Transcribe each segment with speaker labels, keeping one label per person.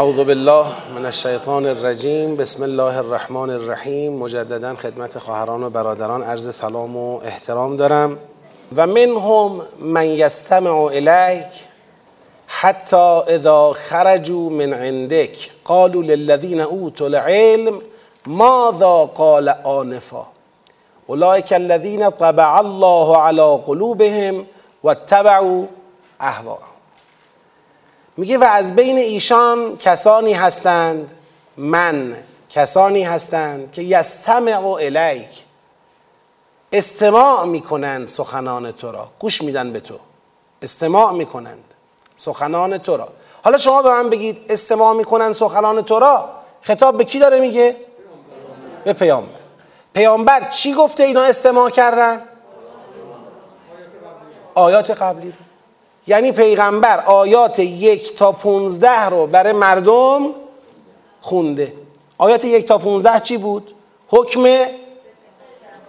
Speaker 1: اعوذ بالله من الشیطان الرجیم. بسم الله الرحمن الرحیم. مجددا خدمت خواهران و برادران عرض سلام و احترام دارم. و منهم من یستمع الیک حتی اذا خرجوا من عندك قالوا للذین اوتوا العلم ماذا قال آنفا. اولئک الذین طبع الله على قلوبهم واتبعوا اهواءهم. میگه و از بین ایشان کسانی هستند من کسانی هستند که یستمع الیک استماع می‌کنند سخنان تو را. گوش میدن به تو. استماع می‌کنند سخنان تو را. حالا شما به من بگید استماع می‌کنند سخنان تو را؟ خطاب به کی داره میگه؟ به پیامبر. پیامبر چی گفته اینا استماع کردن؟ آیات قبلی رو. یعنی پیغمبر آیات یک تا پونزده رو برای مردم خونده. آیات یک تا پونزده چی بود؟ حکم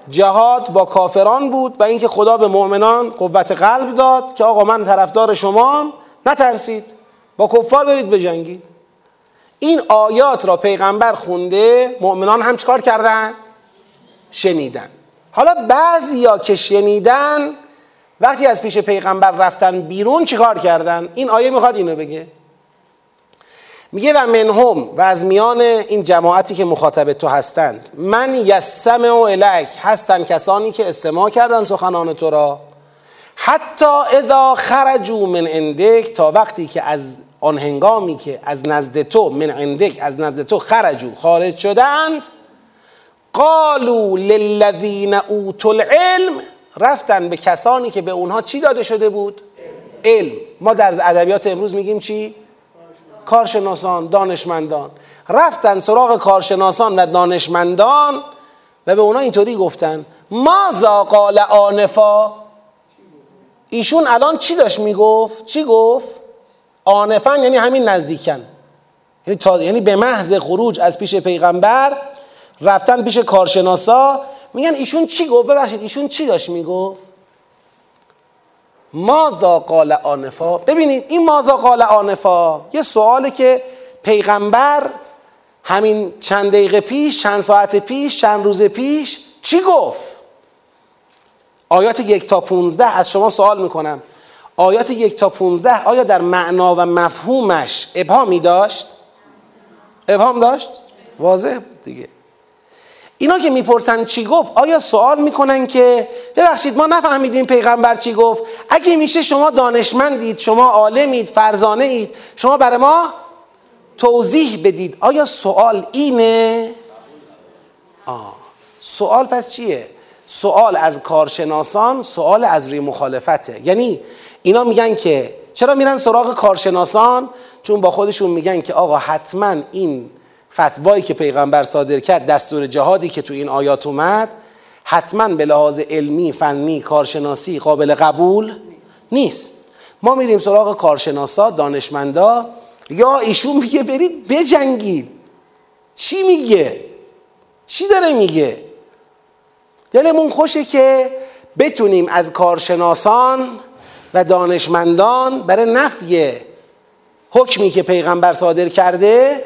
Speaker 1: جهاد با کافران بود و اینکه خدا به مؤمنان قوت قلب داد که آقا من طرفدار شما نترسید. با کفار برید بجنگید. این آیات را پیغمبر خونده مؤمنان هم چکار کردن؟ شنیدن. حالا بعضیا که شنیدن وقتی از پیش پیغمبر رفتن بیرون چیکار کردن؟ این آیه می‌خواد اینو بگه. میگه و منهم و از میان این جماعتی که مخاطب تو هستند من یسمع و الک هستند کسانی که استماع کردن سخنان تو را. حتی اذا خرجوا من عندک تا وقتی که از آن هنگامی که از نزد تو من عندک از نزد تو خرجوا خارج شدند قالوا للذین اوتوا العلم رفتن به کسانی که به اونها چی داده شده بود؟ علم ما در ادبیات امروز میگیم چی؟ کارشناسان دانشمندان رفتن سراغ کارشناسان و دانشمندان و به اونا اینطوری گفتن ماذا قال آنفا ایشون الان چی داشت می‌گفت؟ چی گفت؟ آنفن یعنی همین نزدیکن یعنی. یعنی به محض خروج از پیش پیغمبر رفتن پیش کارشناسا میگن ایشون چی گفت؟ ببخشید ایشون چی داشت می‌گفت؟ ماذا قال آنفا؟ ببینید این ماذا قال آنفا؟ یه سواله که پیغمبر همین چند دقیقه پیش چند ساعت پیش چند روز پیش چی گفت؟ آیات یک تا پونزده از شما سوال می‌کنم. آیات یک تا پونزده آیا در معنا و مفهومش ابهامی داشت؟ ابهام داشت؟ واضح بود دیگه. اینا که می‌پرسن چی گفت آیا سوال می‌کنن که ببخشید ما نفهمیدیم پیغمبر چی گفت؟ اگه میشه شما دانشمندید شما عالمید فرزانه اید شما برای ما توضیح بدید. آیا سوال اینه؟ آه. سوال پس چیه؟ سوال از کارشناسان سوال از روی مخالفته. یعنی اینا میگن که چرا میرن سراغ کارشناسان؟ چون با خودشون میگن که آقا حتما این فتوایی که پیغمبر صادر کرد دستور جهادی که تو این آیات اومد حتما به لحاظ علمی فنی کارشناسی قابل قبول نیست. ما میریم سراغ کارشناسا دانشمندا. یا ایشون میگه برید بجنگید. چی میگه؟ چی داره میگه؟ دلمون خوشه که بتونیم از کارشناسان و دانشمندان برای نفی حکمی که پیغمبر صادر کرده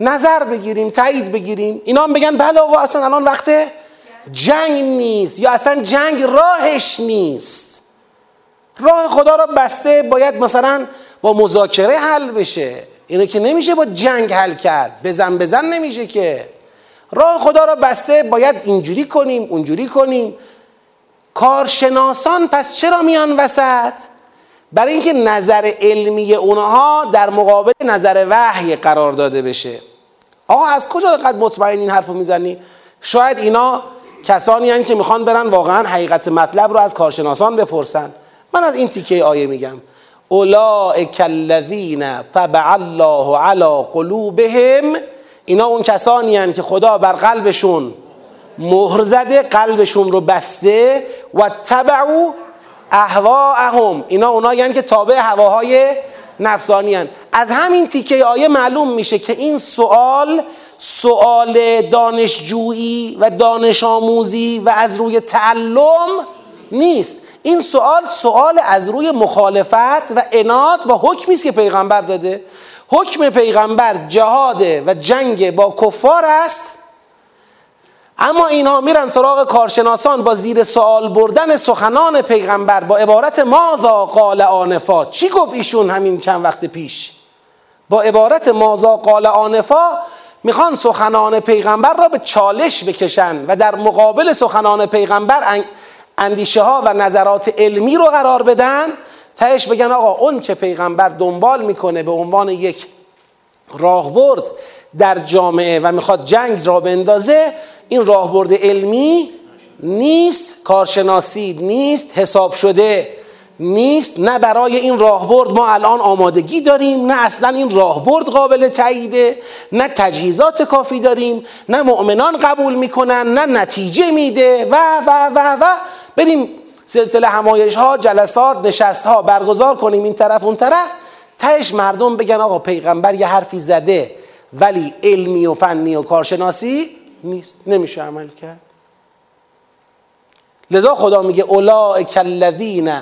Speaker 1: نظر بگیریم تایید بگیریم. اینا هم بگن بله آقا اصلا الان وقت جنگ نیست یا اصلا جنگ راهش نیست. راه خدا را بسته باید مثلا با مذاکره حل بشه. اینو که نمیشه با جنگ حل کرد. بزن بزن نمیشه که. راه خدا را بسته باید اینجوری کنیم اونجوری کنیم. کارشناسان پس چرا میان وسط؟ برای اینکه نظر علمی اونها در مقابل نظر وحی قرار داده بشه. آقا از کجا قد مطمئن این حرفو می‌زنی؟ شاید اینا کسانی هن که می‌خوان برن واقعا حقیقت مطلب رو از کارشناسان بپرسن. من از این تیکه آیه میگم. اولئک الذین طبع الله علی قلوبهم اینا اون کسانی هن که خدا بر قلبشون مهر زده قلبشون رو بسته و تبعو اهواهم اینا اونا یعنی که تابع هواهای نفسانی هن. از همین تیکه آیه معلوم میشه که این سوال سوال دانشجویی و دانش آموزی و از روی تعلم نیست. این سوال سوال از روی مخالفت و انات با حکمی است که پیغمبر داده. حکم پیغمبر جهاده و جنگ با کفار است. اما اینها میرن سراغ کارشناسان با زیر سوال بردن سخنان پیغمبر با عبارت ماذا قال آنفا؟ چی گفت ایشون همین چند وقت پیش؟ با عبارت ماذا قال آنفا می‌خوان سخنان پیغمبر را به چالش بکشن و در مقابل سخنان پیغمبر اندیشه ها و نظرات علمی رو قرار بدن. تهش بگن آقا اون چه پیغمبر دنبال می‌کنه به عنوان یک راهبرد در جامعه و می‌خواد جنگ را بندازه این راهبرد علمی نیست کارشناسی نیست حساب شده. نیست نه برای این راهبرد ما الان آمادگی داریم نه اصلا این راهبرد قابل تاییده نه تجهیزات کافی داریم نه مؤمنان قبول می‌کنن نه نتیجه میده و و و و. بریم سلسله همایش ها جلسات نشست ها برگزار کنیم این طرف اون طرف. تهش مردم بگن آقا پیغمبر یه حرفی زده ولی علمی و فنی و کارشناسی نیست. نمیشه عمل کرد. لذا خدا میگه اولئک الذین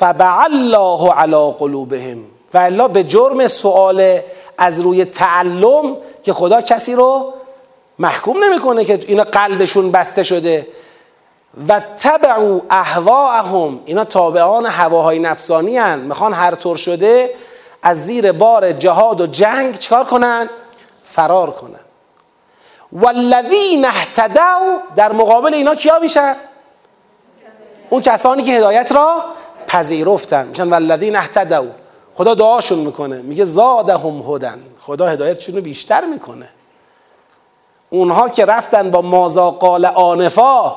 Speaker 1: طبع الله علی قلوبهم و الله به جرم سوال از روی تعلم که خدا کسی رو محکوم نمی‌کنه که اینا قلبشون بسته شده و تبعوا اهواهم اینا تابعان هواهای نفسانی هن. می‌خوان هر طور شده از زیر بار جهاد و جنگ چکار کنن؟ فرار کنن والذین اهتدوا در مقابل اینا کیا میشن؟ اون کسانی که هدایت را پذیرفتن. میشن والذین اهتدوا. خدا دعاشون می‌کنه. میگه زادهم هدن. خدا هدایتشون رو بیشتر می‌کنه. اونها که رفتن با مازا قال آنفا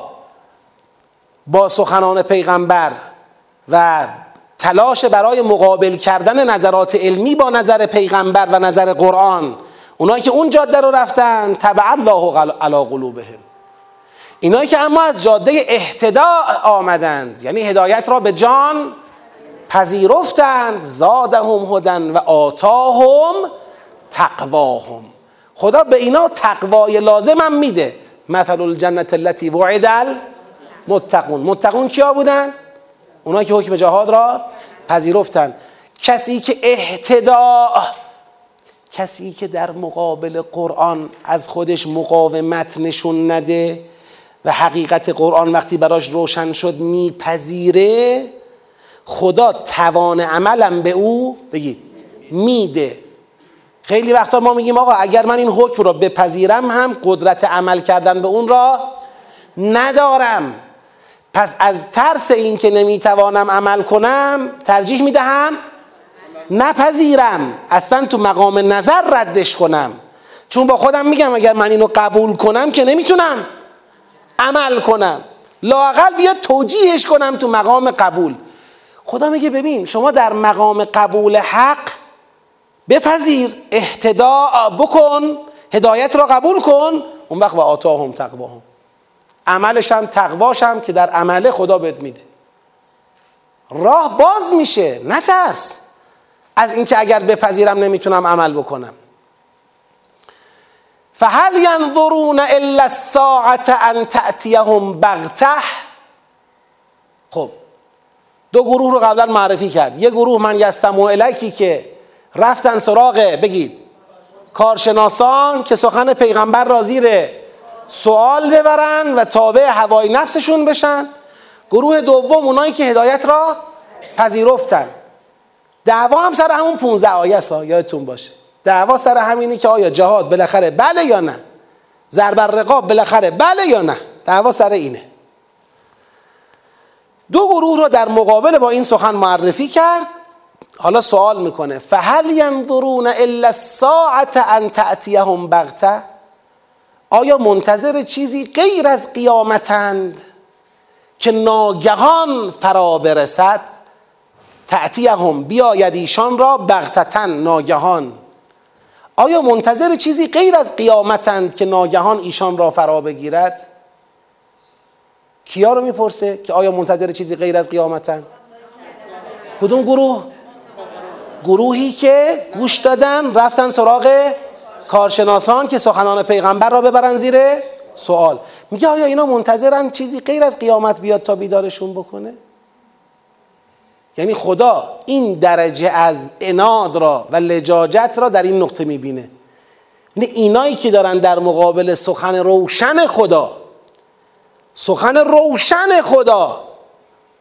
Speaker 1: با سخنان پیغمبر و تلاش برای مقابل کردن نظرات علمی با نظر پیغمبر و نظر قرآن اونایی که اون جاده رو رفتن تبع الله علی قلوبهم. اینایی که اما از جاده اهتداء آمدند یعنی هدایت را به جان پذیرفتند زادهم هدن و آتاهم تقواهم. خدا به اینا تقوای لازم هم میده. مثل الجنت التي وعد متقون متقون کیا بودن؟ اونایی که حکم جهاد را پذیرفتن. کسی که اهتداء کسی که در مقابل قرآن از خودش مقاومت نشون نده و حقیقت قرآن وقتی براش روشن شد میپذیره خدا توان عملم به او بگید میده. خیلی وقتا ما میگیم آقا اگر من این حکم را بپذیرم هم قدرت عمل کردن به اون را ندارم. پس از ترس این که نمی‌توانم عمل کنم ترجیح می‌دهم نپذیرم. اصلا تو مقام نظر ردش کنم. چون با خودم میگم اگر من اینو قبول کنم که نمی‌تونم. عمل کنم. لاقل بیا توجیهش کنم تو مقام قبول. خدا میگه ببین شما در مقام قبول حق بپذیر اهتداء بکن هدایت را قبول کن اون وقت و آتاهم تقواهم. عملش هم تقواش هم که در عمله خدا بهت میده. راه باز میشه نترس. از اینکه اگر بپذیرم نمی‌تونم عمل بکنم. فهل ینظرون الا الساعت ان تأتیهم بغته خب دو گروه رو قبلا معرفی کرد. یه گروه من یستم و الیکی که رفتن سراغ بگید کارشناسان که سخن پیغمبر را زیر سوال ببرن و تابع هوای نفسشون بشن. گروه دوم اونایی که هدایت را پذیرفتن. دعوا هم سر همون 15 آیه ها یادتون باشه. دعوا سر همینی که آیا جهاد بالاخره بله یا نه؟ ضرب رقاب بالاخره بله یا نه؟ دعوا سر اینه. دو گروه رو در مقابل با این سخن معرفی کرد. حالا سوال می‌کنه فهل ینظرون الا الساعت ان تأتیهم بغته آیا منتظر چیزی غیر از قیامتند که ناگهان فرا برسد؟ تأتیهم بیاید ایشان را بغتتن ناگهان. آیا منتظر چیزی غیر از قیامتند که ناگهان ایشان را فرا بگیرد؟ کیا رو می‌پرسه که آیا منتظر چیزی غیر از قیامتند؟ کدوم گروه؟ گروهی که گوش دادن رفتن سراغ کارشناسان که سخنان پیغمبر را ببرن زیر سوال. میگه آیا اینا منتظرن چیزی غیر از قیامت بیاد تا بیدارشون بکنه؟ یعنی خدا این درجه از اناد را و لجاجت را در این نقطه می‌بینه. یعنی اینایی که دارن در مقابل سخن روشن خدا سخن روشن خدا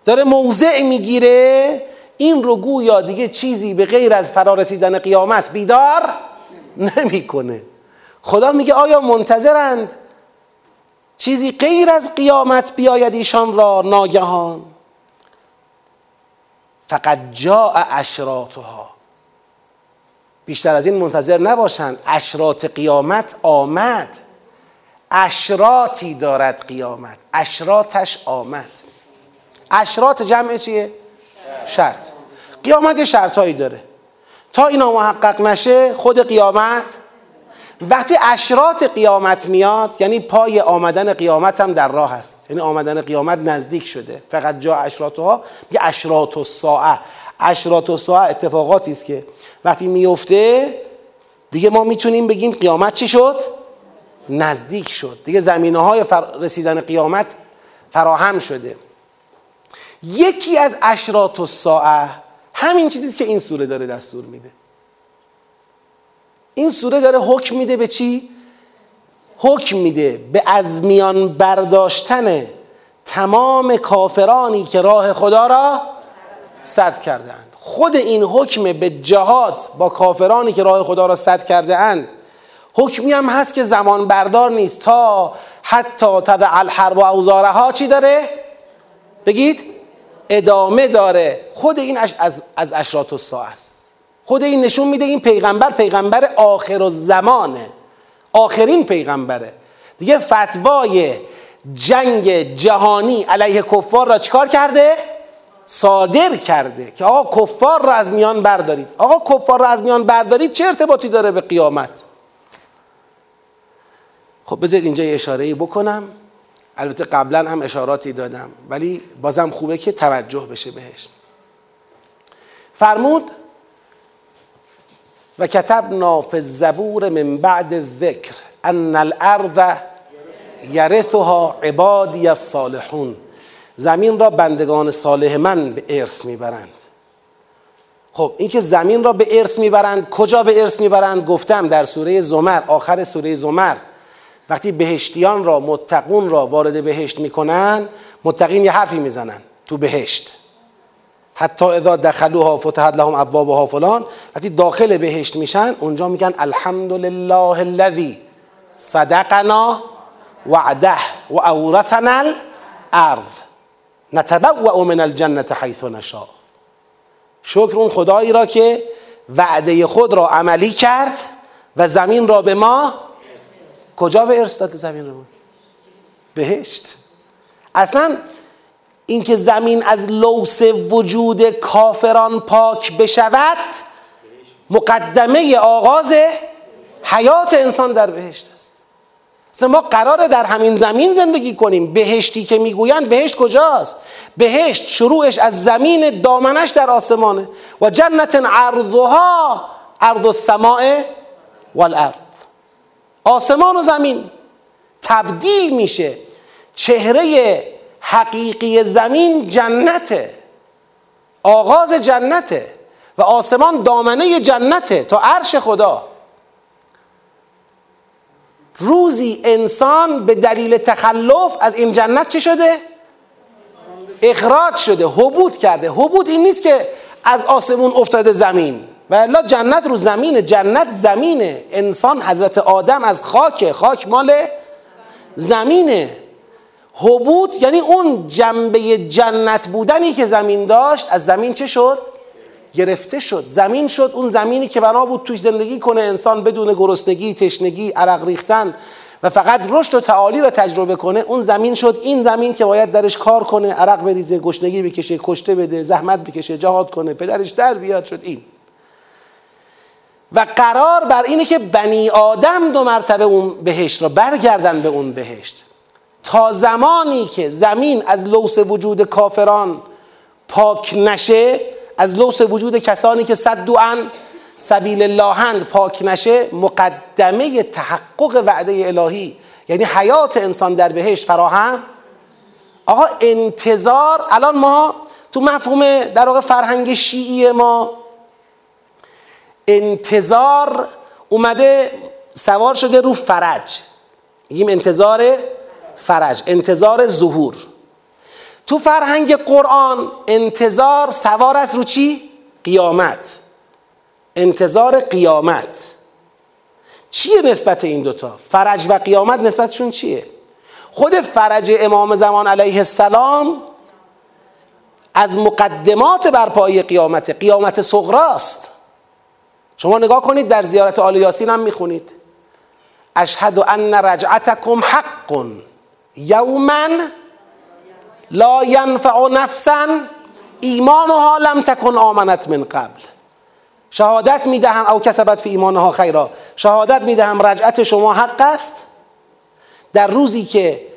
Speaker 1: داره موضع می‌گیره این رو گویا دیگه چیزی به غیر از فرارسیدن قیامت بیدار نمی‌کنه. خدا میگه آیا منتظرند چیزی غیر از قیامت بیاید ایشان را ناگهان؟ فقط جا اشراتها بیشتر از این منتظر نباشند اشرات قیامت آمد. اشراتی دارد قیامت. اشراتش آمد. اشرات جمع چیه؟ شرط. قیامت یه شرط هایی داره. تا اینا محقق نشه خود قیامت وقتی اشرات قیامت میاد یعنی پای آمدن قیامت هم در راه است. یعنی آمدن قیامت نزدیک شده. فقط جا اشراتها یه اشرات و ساعه. اشرات و ساعه اتفاقاتی است که وقتی میفته دیگه ما می‌تونیم بگیم قیامت چی شد؟ نزدیک شد. دیگه زمینه های رسیدن قیامت فراهم شده. یکی از اشرات و ساعه همین چیزی که این سوره داره دستور میده. این سوره داره حکم میده به چی؟ حکم میده به از میان برداشتن تمام کافرانی که راه خدا را صد کردند خود این حکم به جهاد با کافرانی که راه خدا را صد کرده اند حکمی هم هست که زمان بردار نیست تا حتی تدع الحرب و اوزارها چی داره؟ بگید ادامه داره خود این از, از اشرات الساعه است خود این نشون میده این پیغمبر پیغمبر آخر و زمانه آخرین پیغمبره. دیگه فتوای جنگ جهانی علیه کفار را چکار کرده؟ صادر کرده که آقا کفار را از میان بردارید. آقا کفار را از میان بردارید چه ارتباطی داره به قیامت؟ خب بذارید اینجا یه اشاره بکنم. البته قبلا هم اشاراتی دادم ولی بازم خوبه که توجه بشه بهش. فرمود و کتبنا فی الزبور من بعد ذکر ان الارض یرثها عبادی الصالحون. زمین را بندگان صالح من به ارث می‌برند. خب اینکه زمین را به ارث می‌برند کجا به ارث می‌برند؟ گفتم در سوره زمر آخر سوره زمر. وقتی بهشتیان را متقون را وارد بهشت می‌کنن متقین یه حرفی می‌زنن تو بهشت. حتی اذا دخلوها فتحت لهم ابوابها فلان وقتی داخل بهشت میشن اونجا میگن الحمد لله الذی صدقنا وعده و اورثنا الارض. نتبوأ من الجنه حیث نشاء. شکر اون خدایی را که وعده خود را عملی کرد و زمین را به ما کجا به ارث داده زمین رو. بهشت. اصلا اینکه زمین از لوس وجود کافران پاک بشود مقدمه آغاز حیات انسان در بهشت است. ما قراره در همین زمین زندگی کنیم. بهشتی که می‌گویند بهشت کجاست؟ بهشت شروعش از زمین دامنش در آسمانه. و جنت عرضها عرض السماء والارض. آسمان و زمین تبدیل میشه. چهره حقیقی زمین جنته. آغاز جنته و آسمان دامنه جنته تا عرش خدا. روزی انسان به دلیل تخلف از این جنت چه شده؟ اخراج شده حبود کرده. حبود این نیست که از آسمون افتاده زمین. و الا جنت رو زمینه جنت زمینه. انسان حضرت آدم از خاک خاک مال زمینه. حبوط یعنی اون جنبه جنت بودنی که زمین داشت از زمین چه شد؟ گرفته شد. زمین شد اون زمینی که بنا بود توش زندگی کنه انسان بدون گرسنگی تشنگی عرق ریختن و فقط رشد و تعالی را تجربه کنه اون زمین شد این زمین که باید درش کار کنه عرق بریزه گشنگی بکشه کشته بده زحمت بکشه جهاد کنه پدرش در بیاد شد این. و قرار بر اینه که بنی آدم دو مرتبه اون بهشت را برگردن به اون بهشت. تا زمانی که زمین از لوس وجود کافران پاک نشه از لوس وجود کسانی که صد ان سبیل اللهند پاک نشه مقدمه تحقق وعده الهی یعنی حیات انسان در بهشت فراهم؟ آقا انتظار الان ما تو مفهوم در واقع فرهنگ شیعی ما انتظار اومده سوار شده رو فرج. میگیم انتظار فرج انتظار ظهور تو فرهنگ قرآن انتظار سوار است رو چی؟ قیامت انتظار قیامت چیه نسبت این دوتا؟ فرج و قیامت نسبتشون چیه؟ خود فرج امام زمان علیه السلام از مقدمات برپایی قیامت قیامت صغراست شما نگاه کنید در زیارت آل یاسین هم می‌خونید اشهد ان رجعتکم حق یوما لا ینفع نفسا ایمانها لم تکن آمنت من قبل. شهادت می‌دهم او کسبت فی ایمانها خیرا. شهادت می‌دهم رجعت شما حق است. در روزی که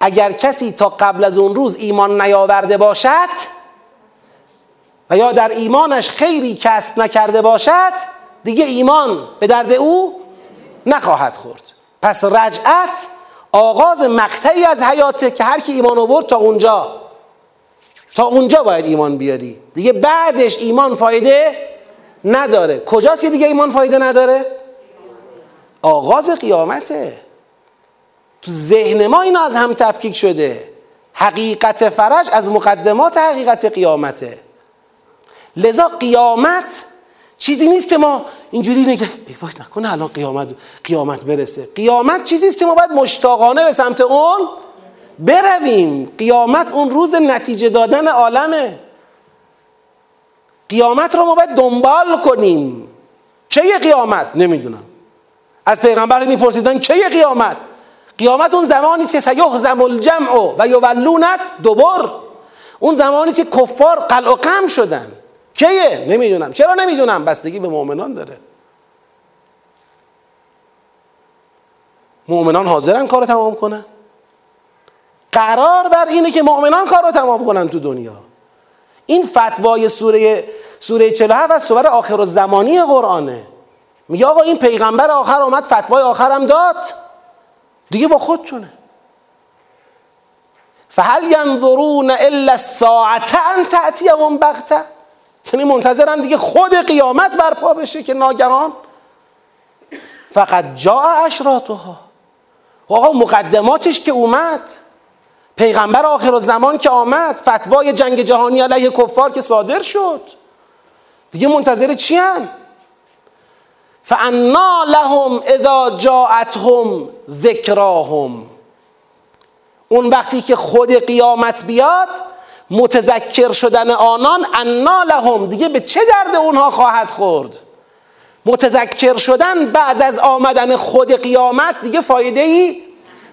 Speaker 1: اگر کسی تا قبل از اون روز ایمان نیاورده باشد و یا در ایمانش خیری کسب نکرده باشد دیگه ایمان به درد او نخواهد خورد. پس رجعت آغاز مقطعی از حیاته که هر کی ایمان آورد تا اونجا. تا اونجا باید ایمان بیاری. دیگه بعدش ایمان فایده نداره. کجاست که دیگه ایمان فایده نداره؟ آغاز قیامته. تو ذهن ما اینا از هم تفکیک شده. حقیقت فرج از مقدمات حقیقت قیامته. لذا قیامت چیزی نیست که ما اینجوری نگه وای نکنه الان قیامت قیامت برسه. قیامت چیزی است که ما باید مشتاقانه به سمت اون برویم. قیامت اون روز نتیجه دادن عالمه. قیامت رو ما باید دنبال کنیم. چه قیامت؟ نمی‌دونم. از پیغمبر میپرسیدن چه قیامت؟ قیامت اون زمانی است که سیهزم الجمع و یولونت دوبر. اون زمانی است که کفار قلع و قم شدن. کیه؟ نمی‌دونم. چرا نمی‌دونم؟ بستگی به مؤمنان داره. مؤمنان حاضرن کار تمام کنن. قرار بر اینه که مؤمنان کار رو تمام کنن تو دنیا. این فتوای سوره سوره 47 از سوره آخر و زمانی قرآنه. میگه آقا این پیغمبر آخر آمد فتوای آخرم داد. دیگه با خودتونه. فهل ینظرون الا الساعه ان تاتیهم بغته یعنی منتظرن دیگه خود قیامت برپا بشه که ناگهان. فقط جا اشراتها آقا مقدماتش که اومد. پیغمبر آخر زمان که آمد فتوای جنگ جهانی علیه کفار که صادر شد. دیگه منتظر چی هم؟ فانا لهم اذا جاءتهم ذکراهم. اون وقتی که خود قیامت بیاد متذکر شدن آنان انا لهم. دیگه به چه درد اونها خواهد خورد؟ متذکر شدن بعد از آمدن خود قیامت دیگه فایده ای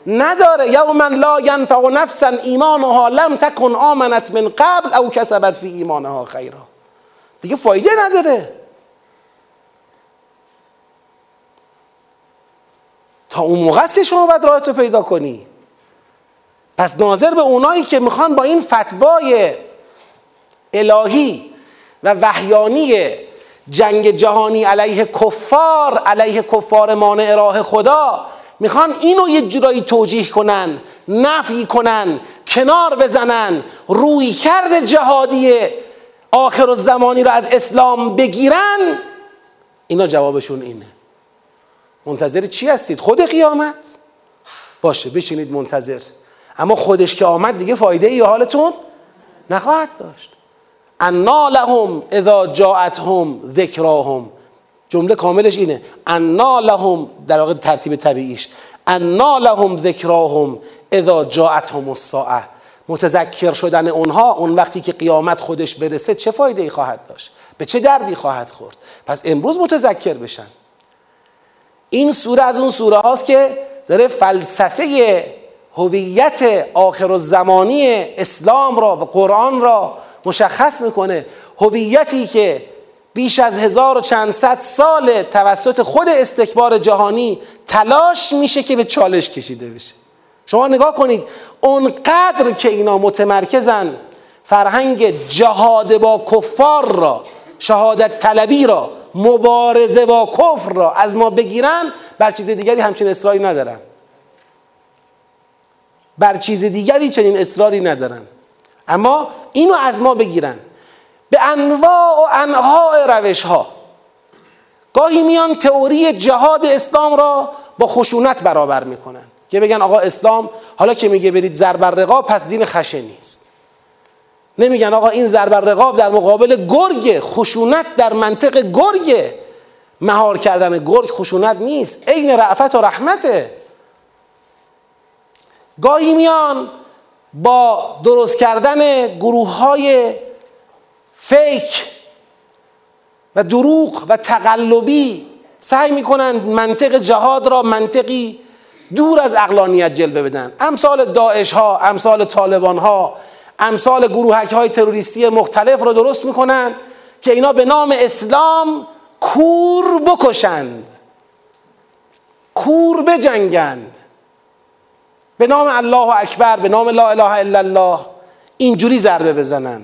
Speaker 1: نداره. یوما لا ینفع نفسا ایمانها لم تکن آمنت من قبل او کسبت فی ایمانها خیرا. دیگه فایده نداره. تا اون موقع است که شما باید راهتو پیدا کنی. پس ناظر به اونایی که می‌خوان با این فتوای الهی و وحیانی جنگ جهانی علیه کفار علیه کفار مانع راه خدا می‌خوان اینو یه جورایی توجیه کنن نفی کنن کنار بزنن روی کرد جهادی آخر زمانی رو از اسلام بگیرن اینا جوابشون اینه منتظر چی هستید؟ خود قیامت؟ باشه بشینید منتظر اما خودش که آمد دیگه فایده ای حالتون نخواهد داشت. انا لهم اذا جاءتهم ذکراهم. جمله کاملش اینه. انا لهم در واقع ترتیب طبیعیش. انا لهم ذکراهم اذا جاءتهم الساعه. متذکر شدن اونها اون وقتی که قیامت خودش برسه چه فایده ای خواهد داشت؟ به چه دردی خواهد خورد؟ پس امروز متذکر بشن. این سوره از اون سوره هاست که داره فلسفه هویت آخر الزمانی اسلام را و قرآن را مشخص می‌کنه. هویتی که بیش از هزار و چند صد سال توسط خود استکبار جهانی تلاش میشه که به چالش کشیده بشه. شما نگاه کنید اونقدر که اینا متمرکزن فرهنگ جهاد با کفار را شهادت طلبی را مبارزه با کفر را از ما بگیرن بر چیز دیگری همچین اصراری ندارن. بر چیز دیگری چنین اصراری ندارن. اما اینو از ما بگیرن. به انواع و انواع روش ها گاهی میان تئوری جهاد اسلام را با خشونت برابر می‌کنن. که بگن آقا اسلام حالا که میگه برید زربر رقاب پس دین خشه نیست. نمیگن آقا این زربر رقاب در مقابل گرگ خشونت در منطق گرگ. مهار کردن گرگ خشونت نیست. عین رعفت و رحمته. گاهی میان با درست کردن گروه های فیک و دروغ و تقلبی سعی می‌کنن منطق جهاد را منطقی دور از اقلانیت جلوه بدن. امثال داعش ها امثال طالبان ها امثال گروهک های تروریستی مختلف را درست می‌کنن که اینا به نام اسلام کور بکشند. کور بجنگند. به نام الله اکبر به نام لا اله الا الله اینجوری ضربه بزنن.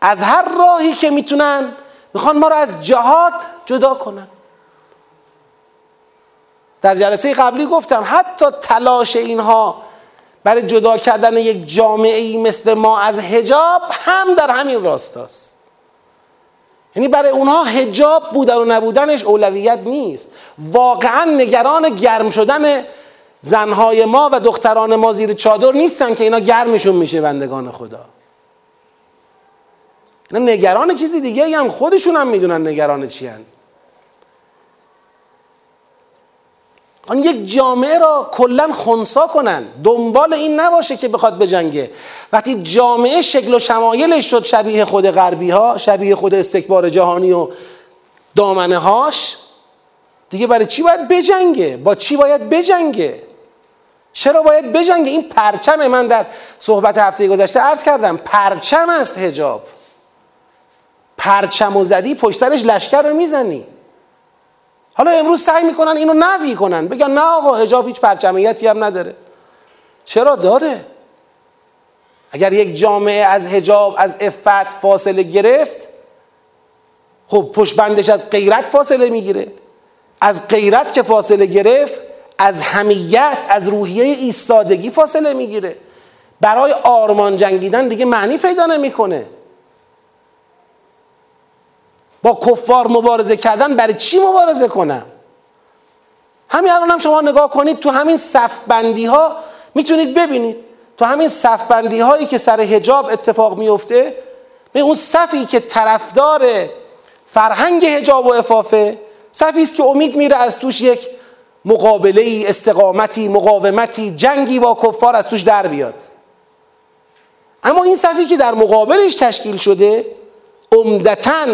Speaker 1: از هر راهی که می‌تونن می‌خوان ما رو از جهاد جدا کنن. در جلسه قبلی گفتم حتی تلاش اینها برای جدا کردن یک جامعه ای مثل ما از هجاب هم در همین راستاست یعنی برای اونها هجاب بودن و نبودنش اولویت نیست. واقعا نگران گرم شدن زنهای ما و دختران ما زیر چادر نیستن که اینا گرمشون میشه بندگان خدا. اینا نگران چیزی دیگه هم خودشون هم می‌دونن نگران چی هن. آن یک جامعه را کلا خونسا کنن. دنبال این نباشه که بخواد بجنگه. وقتی جامعه شکل و شمایلش شد شبیه خود غربی ها شبیه خود استکبار جهانی و دامنه هاش دیگه برای چی باید بجنگه؟ با چی باید بجنگه؟ چرا باید بجنگه این پرچم من در صحبت هفته گذشته؟ عرض کردم پرچم است هجاب پرچم و زدی پشترش لشکر رو می‌زنی. حالا امروز سعی می‌کنن اینو نفی کنن. بگن نه آقا هجاب هیچ پرچمیتی هم نداره. چرا داره؟ اگر یک جامعه از هجاب از افت فاصله گرفت خب پشت بندش از غیرت فاصله می‌گیره. از غیرت که فاصله گرفت از همیت از روحیه ایستادگی فاصله می‌گیره. برای آرمان جنگیدن دیگه معنی پیدا نمی‌کنه. با کفار مبارزه کردن برای چی مبارزه کنم؟ همین الان هم شما نگاه کنید تو همین صفبندی ها می‌تونید ببینید. تو همین صفبندی هایی که سر هجاب اتفاق میفته به اون صفی که طرفدار فرهنگ هجاب و افافه صفی است که امید میره از توش یک مقابله ای استقامتی مقاومتی جنگی با کفار از توش در بیاد. اما این صفی که در مقابلش تشکیل شده عمدتا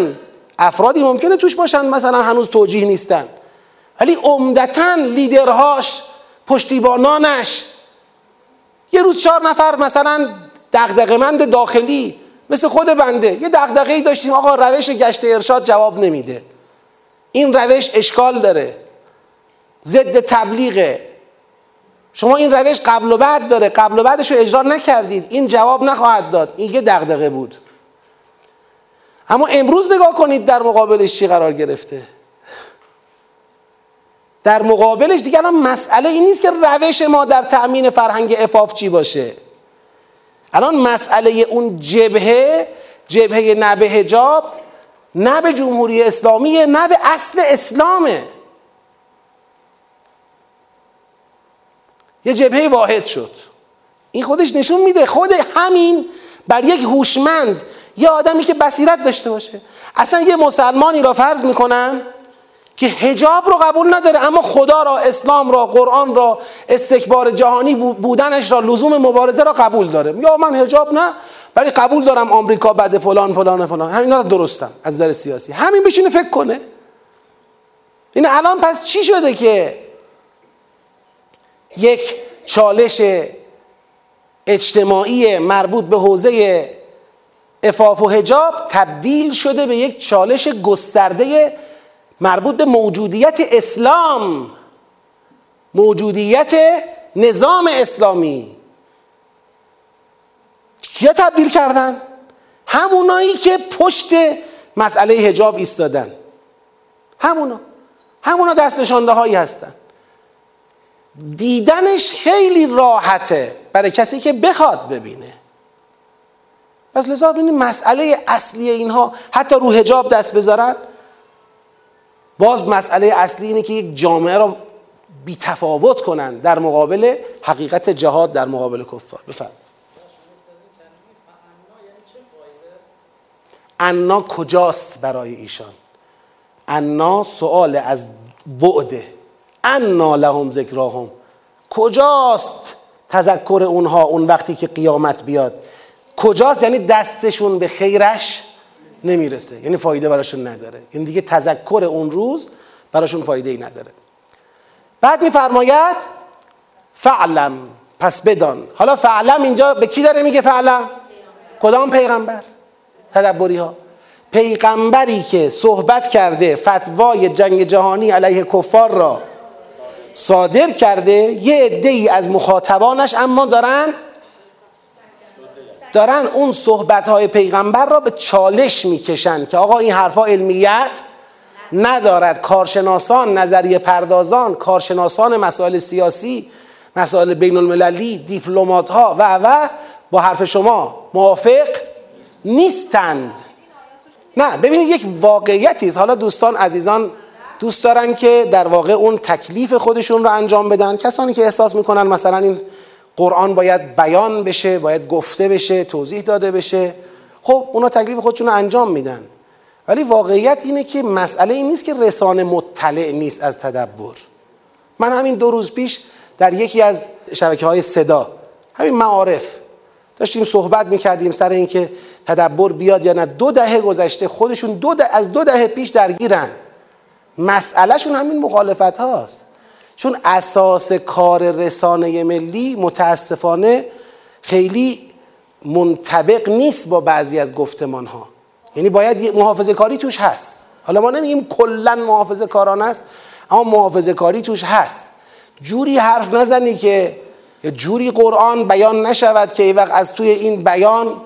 Speaker 1: افرادی ممکنه توش باشن مثلا هنوز توجیه نیستن. ولی عمدتا لیدرهاش پشتیبانانش یه روز چهار نفر مثلا دغدغه‌مند داخلی مثل خود بنده یه دغدغه ای داشتیم آقا روش گشت ارشاد جواب نمیده. این روش اشکال داره. ضد تبلیغه. شما این روش قبل و بعد داره. قبل و بعدش رو اجرا نکردید. این جواب نخواهد داد. این یه دغدغه بود. اما امروز نگاه کنید در مقابلش چی قرار گرفته. در مقابلش دیگه الان مسئله این نیست که روش ما در تأمین فرهنگ افاف چی باشه. الان مسئله اون جبهه جبهه نه به هجاب نه به جمهوری اسلامی نه به اصل اسلامه. یه جبهه واحد شد. این خودش نشون میده خود همین بر یک هوشمند یه آدمی که بصیرت داشته باشه. اصلا یه مسلمانی را فرض می‌کنن که هجاب رو قبول نداره اما خدا را اسلام را قرآن را استکبار جهانی بودنش را لزوم مبارزه را قبول داره. یا من هجاب نه ولی قبول دارم آمریکا بعد فلان فلان فلان. همین را درستم از نظر سیاسی. همین بشینه فکر کنه. این الان پس چی شده که یک چالش اجتماعی مربوط به حوزه افاف و هجاب تبدیل شده به یک چالش گسترده مربوط به موجودیت اسلام موجودیت نظام اسلامی. کیا تبدیل کردن؟ همونایی که پشت مسئله هجاب ایستادن. همونا. همونا دست نشانده هایی هستن. دیدنش خیلی راحته برای کسی که بخواد ببینه. پس لذا ببینید مسئله اصلی اینها حتی رو حجاب دست بذارن باز مسئله اصلی اینه که یک جامعه را بی تفاوت کنن در مقابل حقیقت جهاد در مقابل کفار. بفرم انا کجاست برای ایشان؟ انا سوال از بعده انا لهم ذکراهم کجاست تذکر اونها اون وقتی که قیامت بیاد؟ کجاست؟ یعنی دستشون به خیرش نمی‌رسه. یعنی فایده براشون نداره. یعنی دیگه تذکر اون روز براشون فایده ای نداره. بعد میفرماید فعلم. پس بدان. حالا فعلم اینجا به کی داره میگه فعلم؟ کدام پیغمبر؟ تدبری ها پیغمبری که صحبت کرده فتوای جنگ جهانی علیه کفار را صادر کرده یه عده ای از مخاطبانش اما دارن؟ دارن اون صحبت های پیغمبر را به چالش می‌کشن که آقا این حرفا علمیت ندارد. کارشناسان نظریه پردازان کارشناسان مسائل سیاسی مسائل بین المللی دیپلمات ها و و با حرف شما موافق نیستند. نه ببینید یک واقعیتی است. حالا دوستان عزیزان دوست دارن که در واقع اون تکلیف خودشون رو انجام بدن. کسانی که احساس می‌کنن مثلا این قرآن باید بیان بشه باید گفته بشه توضیح داده بشه خب اونا تکلیف خودشون رو انجام میدن. ولی واقعیت اینه که مسئله این نیست که رسانه مطلع نیست از تدبر. من همین دو روز پیش در یکی از شبکه های صدا همین معارف داشتیم صحبت می‌کردیم سر اینکه تدبر بیاد یا نه. دو دهه گذشته خودشون دو از دو دهه پیش درگیرن. مسئلهشون همین مخالفت هاست. چون اساس کار رسانه ملی متاسفانه خیلی منطبق نیست با بعضی از گفتمان ها یعنی باید محافظه کاری توش هست. حالا ما نمیگیم کلا محافظه کاران است اما محافظه کاری توش هست. جوری حرف نزنی که جوری قرآن بیان نشود که ای وقت از توی این بیان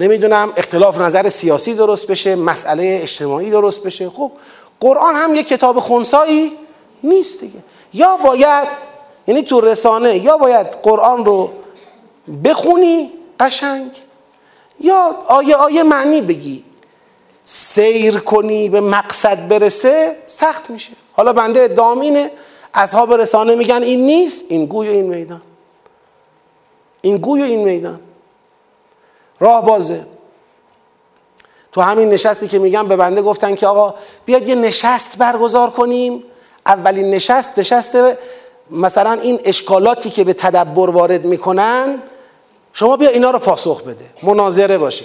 Speaker 1: نمی‌دونم اختلاف نظر سیاسی درست بشه مسئله اجتماعی درست بشه. خب قرآن هم یک کتاب خونسایی نیست دیگه. یا باید یعنی تو رسانه یا باید قرآن رو بخونی قشنگ یا آیه آیه معنی بگی. سیر کنی به مقصد برسه سخت میشه. حالا بنده ادامینه اصحاب رسانه میگن این نیست این گوی و این میدان. این گوی و این میدان. راه بازه. تو همین نشستی که میگم به بنده گفتن که آقا بیاد یه نشست برگزار کنیم. اولین نشست نشست مثلا این اشکالاتی که به تدبر وارد می‌کنن شما بیا اینا رو پاسخ بده. مناظره باشه.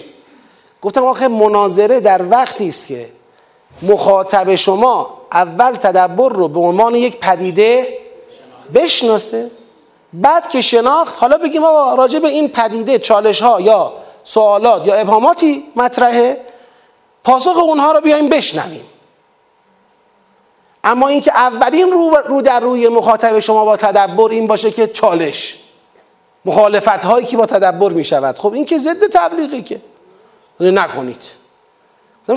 Speaker 1: گفتم آخه مناظره در وقتی است که مخاطب شما اول تدبر رو به عنوان یک پدیده بشناسه بعد که شناخت حالا بگیم آقا راجع به این پدیده چالش ها یا سوالات یا ابهاماتی مطرحه پاسخ اونها رو بیایم بشنویم. اما اینکه اولین رو, رو در روی مخاطب شما با تدبر این باشه که چالش. مخالفت هایی که با تدبر می شود خب این که ضد تبلیغی که. نکنید.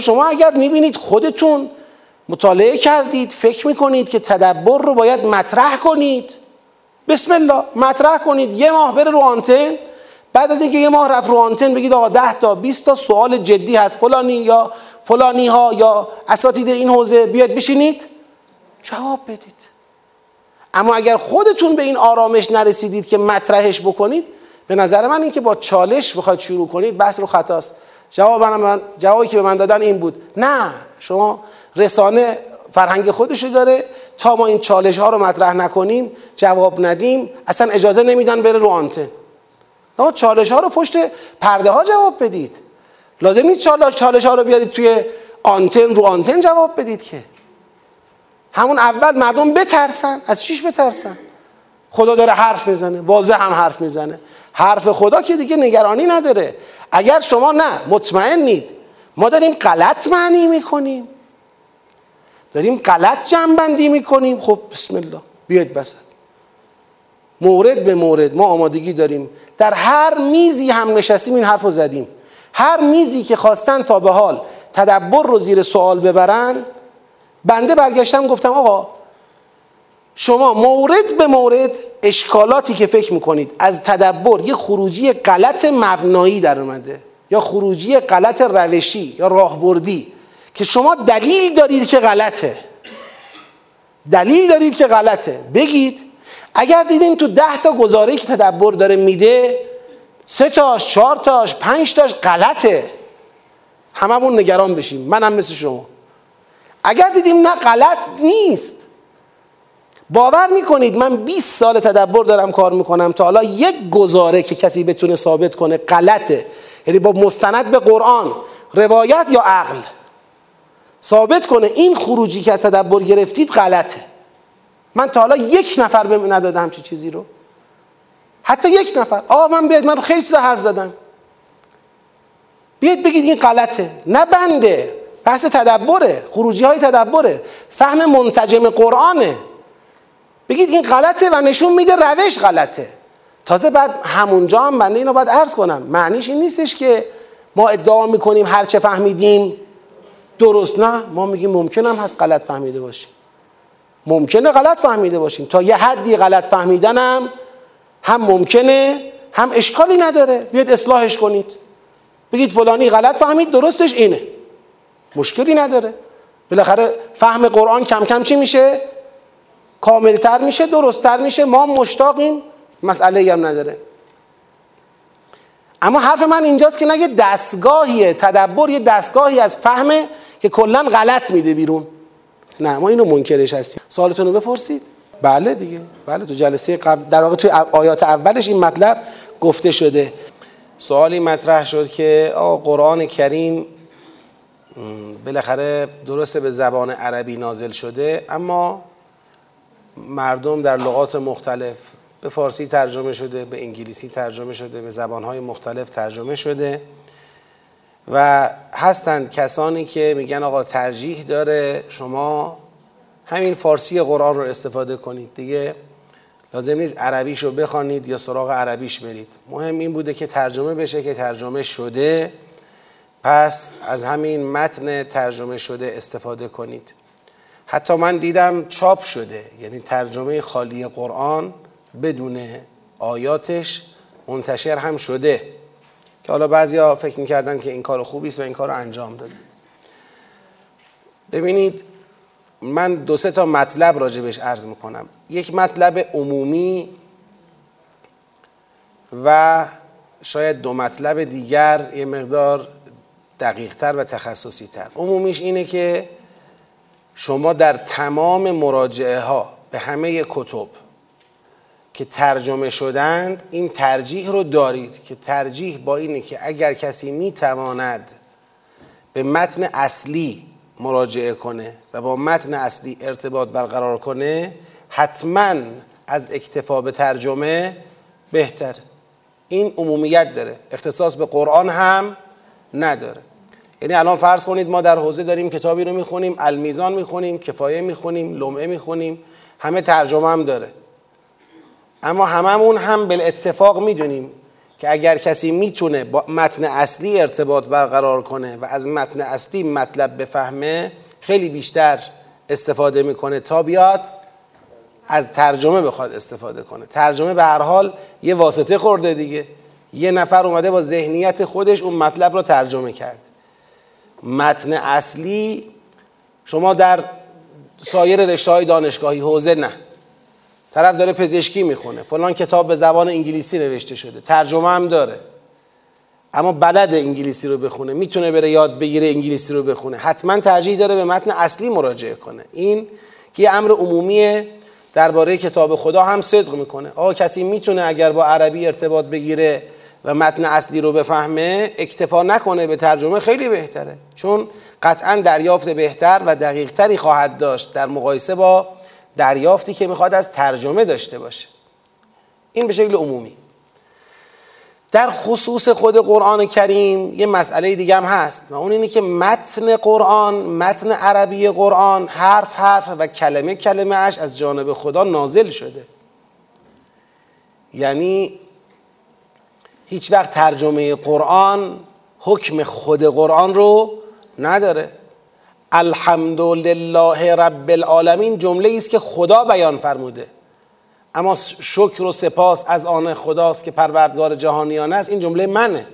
Speaker 1: شما اگر می‌بینید خودتون مطالعه کردید فکر می‌کنید که تدبر رو باید مطرح کنید. بسم الله مطرح کنید. یه ماه بره رو آنتن بعد از اینکه یه ماه رفت رو آنتن بگید آقا 10 تا 20 تا سوال جدی هست. فلانی یا فلانی ها یا اساتید این حوزه بیاد بشینید. جواب بدید. اما اگر خودتون به این آرامش نرسیدید که مطرحش بکنید به نظر من اینکه با چالش بخواید شروع کنید بس رو خطاست. جواب من جوابی که به من دادن این بود. نه شما رسانه فرهنگ خودشو داره. تا ما این چالش ها رو مطرح نکنیم جواب ندیم. اصلا اجازه نمیدن بره رو آنتن. اما چالش ها رو پشت پرده ها جواب بدید. لازم نیست چالش, ها رو بیارید توی آنتن رو آنتن جواب بدید که. همون اول مردم بترسن. از چیش بترسن؟ خدا داره حرف می‌زنه. واضح هم حرف می‌زنه. حرف خدا که دیگه نگرانی نداره. اگر شما نه مطمئنید ما داریم غلط معنی می‌کنیم. داریم غلط جنبندی می‌کنیم. خب بسم الله. بیاید وسط. مورد به مورد. ما آمادگی داریم. در هر میزی هم نشستیم این حرف رو زدیم. هر میزی که خواستن تا به حال تدبر رو زیر سوال ببرن بنده برگشتم گفتم آقا شما مورد به مورد اشکالاتی که فکر می‌کنید از تدبر یه خروجی غلط مبنایی در اومده یا خروجی غلط روشی یا راهبردی که شما دلیل دارید که غلطه. دلیل دارید که غلطه. بگید اگر دیدین تو ده تا گزاره که تدبر داره میده سه تاش چهار تاش پنج تاش غلطه. هممون نگران بشیم. منم مثل شما. اگر دیدیم نه غلط نیست. باور می‌کنید من 20 سال تدبر دارم کار می‌کنم تا حالا یک گزاره که کسی بتونه ثابت کنه غلطه. یعنی با مستند به قرآن روایت یا عقل. ثابت کنه این خروجی که از تدبر گرفتید غلطه. من تا حالا یک نفر بهم نداده همچی چیزی رو. حتی یک نفر. آه من بیاد من خیلی چیز حرف زدم. بیاید بگید این غلطه. نه بنده. بحث تدبره. خروجی های تدبره. فهم منسجم قرآنه. بگید این غلطه و نشون میده روش غلطه. تازه بعد همونجا هم بنده اینو باید عرض کنم. معنیش این نیستش که ما ادعا می‌کنیم هر چه فهمیدیم درست. نه ما میگیم ممکن هم هست غلط فهمیده باشیم ممکنه غلط فهمیده باشیم. تا یه حدی غلط فهمیدنم هم ممکنه هم اشکالی نداره. بیاد اصلاحش کنید. بگید فلانی غلط فهمید درستش اینه. مشکلی نداره. بالاخره فهم قرآن کم کم چی میشه؟ کاملتر میشه درستتر میشه. ما مشتاقیم. مسئله هم نداره. اما حرف من اینجاست که نگه دستگاهیه تدبر یه دستگاهی از فهمه که کلا غلط میده بیرون. نه ما اینو منکرش هستیم. سوالتون رو بپرسید. بله دیگه. بله تو جلسه قبل در واقع توی آیات اولش این مطلب گفته شده. سوالی مطرح شد که آقا قرآن کریم بالاخره درسته به زبان عربی نازل شده اما مردم در لغات مختلف به فارسی ترجمه شده به انگلیسی ترجمه شده به زبانهای مختلف ترجمه شده. و هستند کسانی که میگن آقا ترجیح داره شما همین فارسی قرآن رو استفاده کنید. دیگه لازم نیست عربیش رو بخوانید یا سراغ عربیش برید. مهم این بوده که ترجمه بشه که ترجمه شده. پس از همین متن ترجمه شده استفاده کنید. حتی من دیدم چاپ شده. یعنی ترجمه خالی قرآن بدون آیاتش منتشر هم شده. که حالا بعضیا فکر می‌کردن که این کار خوبی است و این کار رو انجام داده ببینید من دو سه تا مطلب راجبش عرض می‌کنم. یک مطلب عمومی و شاید دو مطلب دیگر یه مقدار دقیقتر و تخصصی تر عمومیش اینه که شما در تمام مراجعه ها به همه کتب که ترجمه شدند این ترجیح رو دارید که ترجیح با اینه که اگر کسی می‌تواند به متن اصلی مراجعه کنه و با متن اصلی ارتباط برقرار کنه حتما از اکتفا به ترجمه بهتر. این عمومیت داره. اختصاص به قرآن هم نداره. یعنی الان فرض کنید ما در حوزه داریم کتابی رو می‌خونیم المیزان می‌خونیم کفایه می‌خونیم لمعه می‌خونیم همه ترجمه هم داره. اما هممون هم به اتفاق می‌دونیم که اگر کسی می‌تونه با متن اصلی ارتباط برقرار کنه و از متن اصلی مطلب بفهمه خیلی بیشتر استفاده می‌کنه تا بیاد از ترجمه بخواد استفاده کنه. ترجمه به هر حال یه واسطه خورده دیگه. یه نفر اومده با ذهنیت خودش اون مطلب رو ترجمه کرد. متن اصلی شما در سایر رشته های دانشگاهی حوزه نه. طرف داره پزشکی می‌خونه. فلان کتاب به زبان انگلیسی نوشته شده. ترجمه هم داره. اما بلد انگلیسی رو بخونه. می‌تونه بره یاد بگیره انگلیسی رو بخونه. حتما ترجیح داره به متن اصلی مراجعه کنه. این که امر عمومیه. درباره کتاب خدا هم صدق می‌کنه. آقا کسی می‌تونه اگر با عربی ارتباط بگیره و متن اصلی رو بفهمه اکتفا نکنه به ترجمه خیلی بهتره. چون قطعا دریافت بهتر و دقیقتری خواهد داشت در مقایسه با دریافتی که می‌خواد از ترجمه داشته باشه. این به شکل عمومی. در خصوص خود قرآن کریم یه مسئله دیگه هم هست و اون اینه که متن قرآن متن عربی قرآن حرف حرف و کلمه کلمه اش از جانب خدا نازل شده. یعنی هیچ وقت ترجمه قرآن حکم خود قرآن رو نداره. الحمدلله رب العالمین جمله است که خدا بیان فرموده. اما شکر و سپاس از آن خداست که پروردگار جهانیان است. این جمله منه.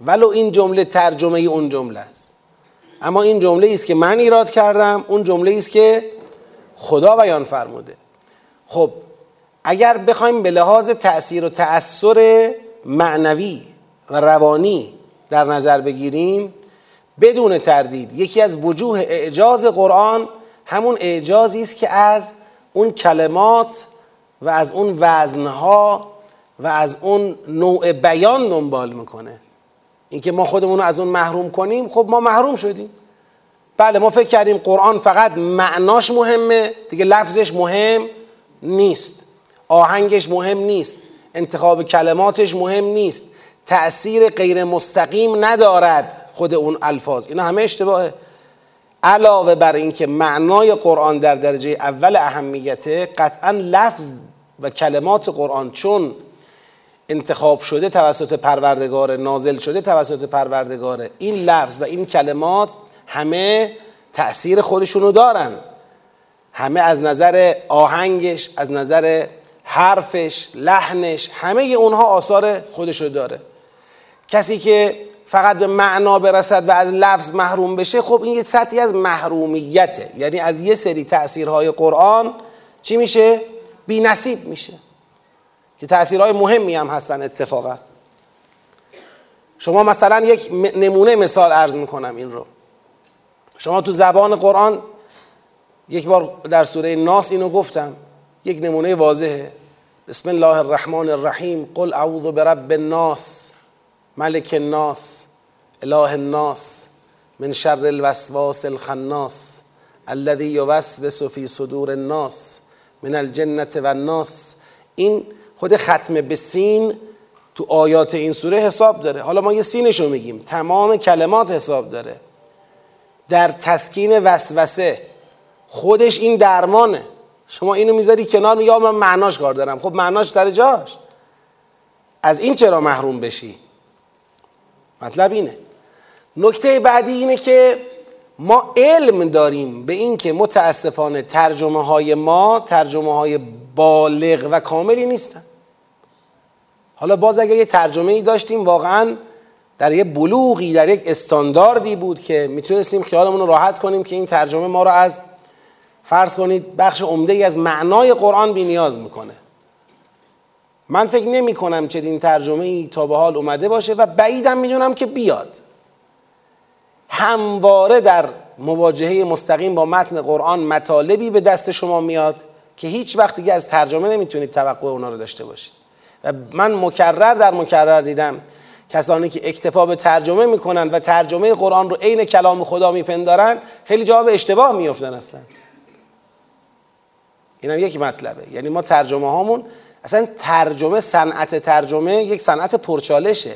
Speaker 1: ولو این جمله ترجمه اون جمله است. اما این جمله است که من ایراد کردم اون جمله است که خدا بیان فرموده. خب اگر بخوایم به لحاظ تأثیر و تأثیر معنوی و روانی در نظر بگیریم بدون تردید. یکی از وجوه اعجاز قرآن همون اعجازی است که از اون کلمات و از اون وزنها و از اون نوع بیان دنبال می‌کنه. اینکه ما خودمون از اون محروم کنیم خب ما محروم شدیم. بله ما فکر کردیم قرآن فقط معناش مهمه دیگه لفظش مهم نیست. آهنگش مهم نیست. انتخاب کلماتش مهم نیست. تأثیر غیر مستقیم ندارد. خود اون الفاظ. اینا همه اشتباهه. علاوه بر اینکه معنای قرآن در درجه اول اهمیته قطعا لفظ و کلمات قرآن چون انتخاب شده توسط پروردگار نازل شده توسط پروردگار این لفظ و این کلمات همه تأثیر خودشونو دارن. همه از نظر آهنگش از نظر حرفش لحنش همه اونها آثار خودشو داره. کسی که فقط به معنا برسد و از لفظ محروم بشه خب این یه سطحی از محرومیته. یعنی از یه سری تأثیرهای قرآن چی میشه؟ بی نصیب میشه. که تأثیرهای مهمی هم هستن اتفاقا. شما مثلا یک نمونه مثال عرض می‌کنم این رو. شما تو زبان قرآن یک بار در سوره ناس اینو گفتم. یک نمونه واضحه. بسم الله الرحمن الرحیم. قل اعوذ برب الناس. ملک الناس اله الناس من شر الوسواس الخناس الذي يوسوس في صدور الناس من الجنة والناس. این خود ختم به سین تو آیات این سوره حساب داره. حالا ما یه سینشو میگیم. تمام کلمات حساب داره. در تسکین وسوسه. خودش این درمانه. شما اینو می‌ذاری کنار میگه من معناش کار دارم. خب معناش در جاش. از این چرا محروم بشی؟ مطلب اینه. نکته بعدی اینه که ما علم داریم به اینکه متاسفانه ترجمه های ما ترجمه های بالغ و کاملی نیستن. حالا باز اگر یه ترجمه ای داشتیم واقعا در یه بلوغی در یک استانداردی بود که می‌تونستیم خیالمون رو راحت کنیم که این ترجمه ما رو از فرض کنید بخش عمده ای از معنای قرآن بی نیاز می‌کنه. من فکر نمی کنم چنین ترجمه ای تا به حال اومده باشه و بعیدم می‌دونم که بیاد. همواره در مواجهه مستقیم با متن قرآن مطالبی به دست شما میاد که هیچ وقت دیگه از ترجمه نمی‌تونید توقع اونا رو داشته باشید. و من مکرر در مکرر دیدم کسانی که اکتفا به ترجمه می‌کنن و ترجمه قرآن رو عین کلام خدا میپندارن خیلی جواب اشتباه میفتن اصلا. اینم یک مطلبه. یعنی ما ترجمه هامون اصلا ترجمه صنعت ترجمه یک صنعت پرچالشه.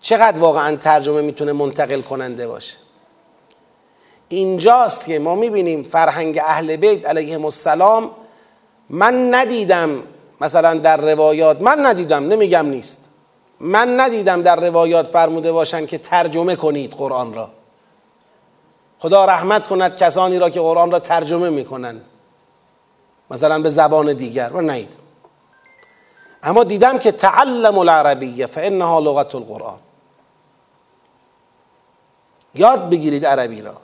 Speaker 1: چقدر واقعا ترجمه می‌تونه منتقل کننده باشه؟ اینجاست که ما می‌بینیم فرهنگ اهل بیت علیهم السلام من ندیدم مثلا در روایات من ندیدم نمیگم نیست. من ندیدم در روایات فرموده باشن که ترجمه کنید قرآن را. خدا رحمت کند کسانی را که قرآن را ترجمه می‌کنن. مثلا به زبان دیگر. من ندیدم اما دیدم که تعلم العربیه فانها لغت القرآن. یاد بگیرید عربی را.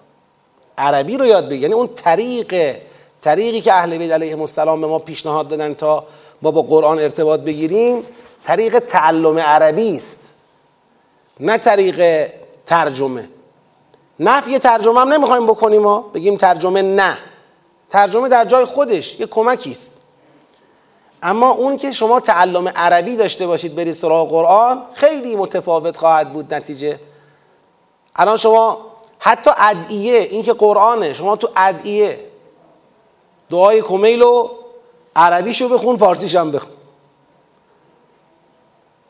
Speaker 1: عربی رو یاد بگیرید. یعنی اون طریق طریقی که اهل بیت علیهم السلام به ما پیشنهاد دادن تا ما با قرآن ارتباط بگیریم طریق تعلم عربی است. نه طریق ترجمه. نفی ترجمه هم نمی‌خوایم بکنیم ما. بگیم ترجمه نه. ترجمه در جای خودش یه کمکی است. اما اون که شما تعلم عربی داشته باشید برید سراغ قرآن خیلی متفاوت خواهد بود نتیجه. الان شما حتی ادعیه این که قرآنه شما تو ادعیه دعای کمیل و عربیشو بخون فارسیش هم بخون.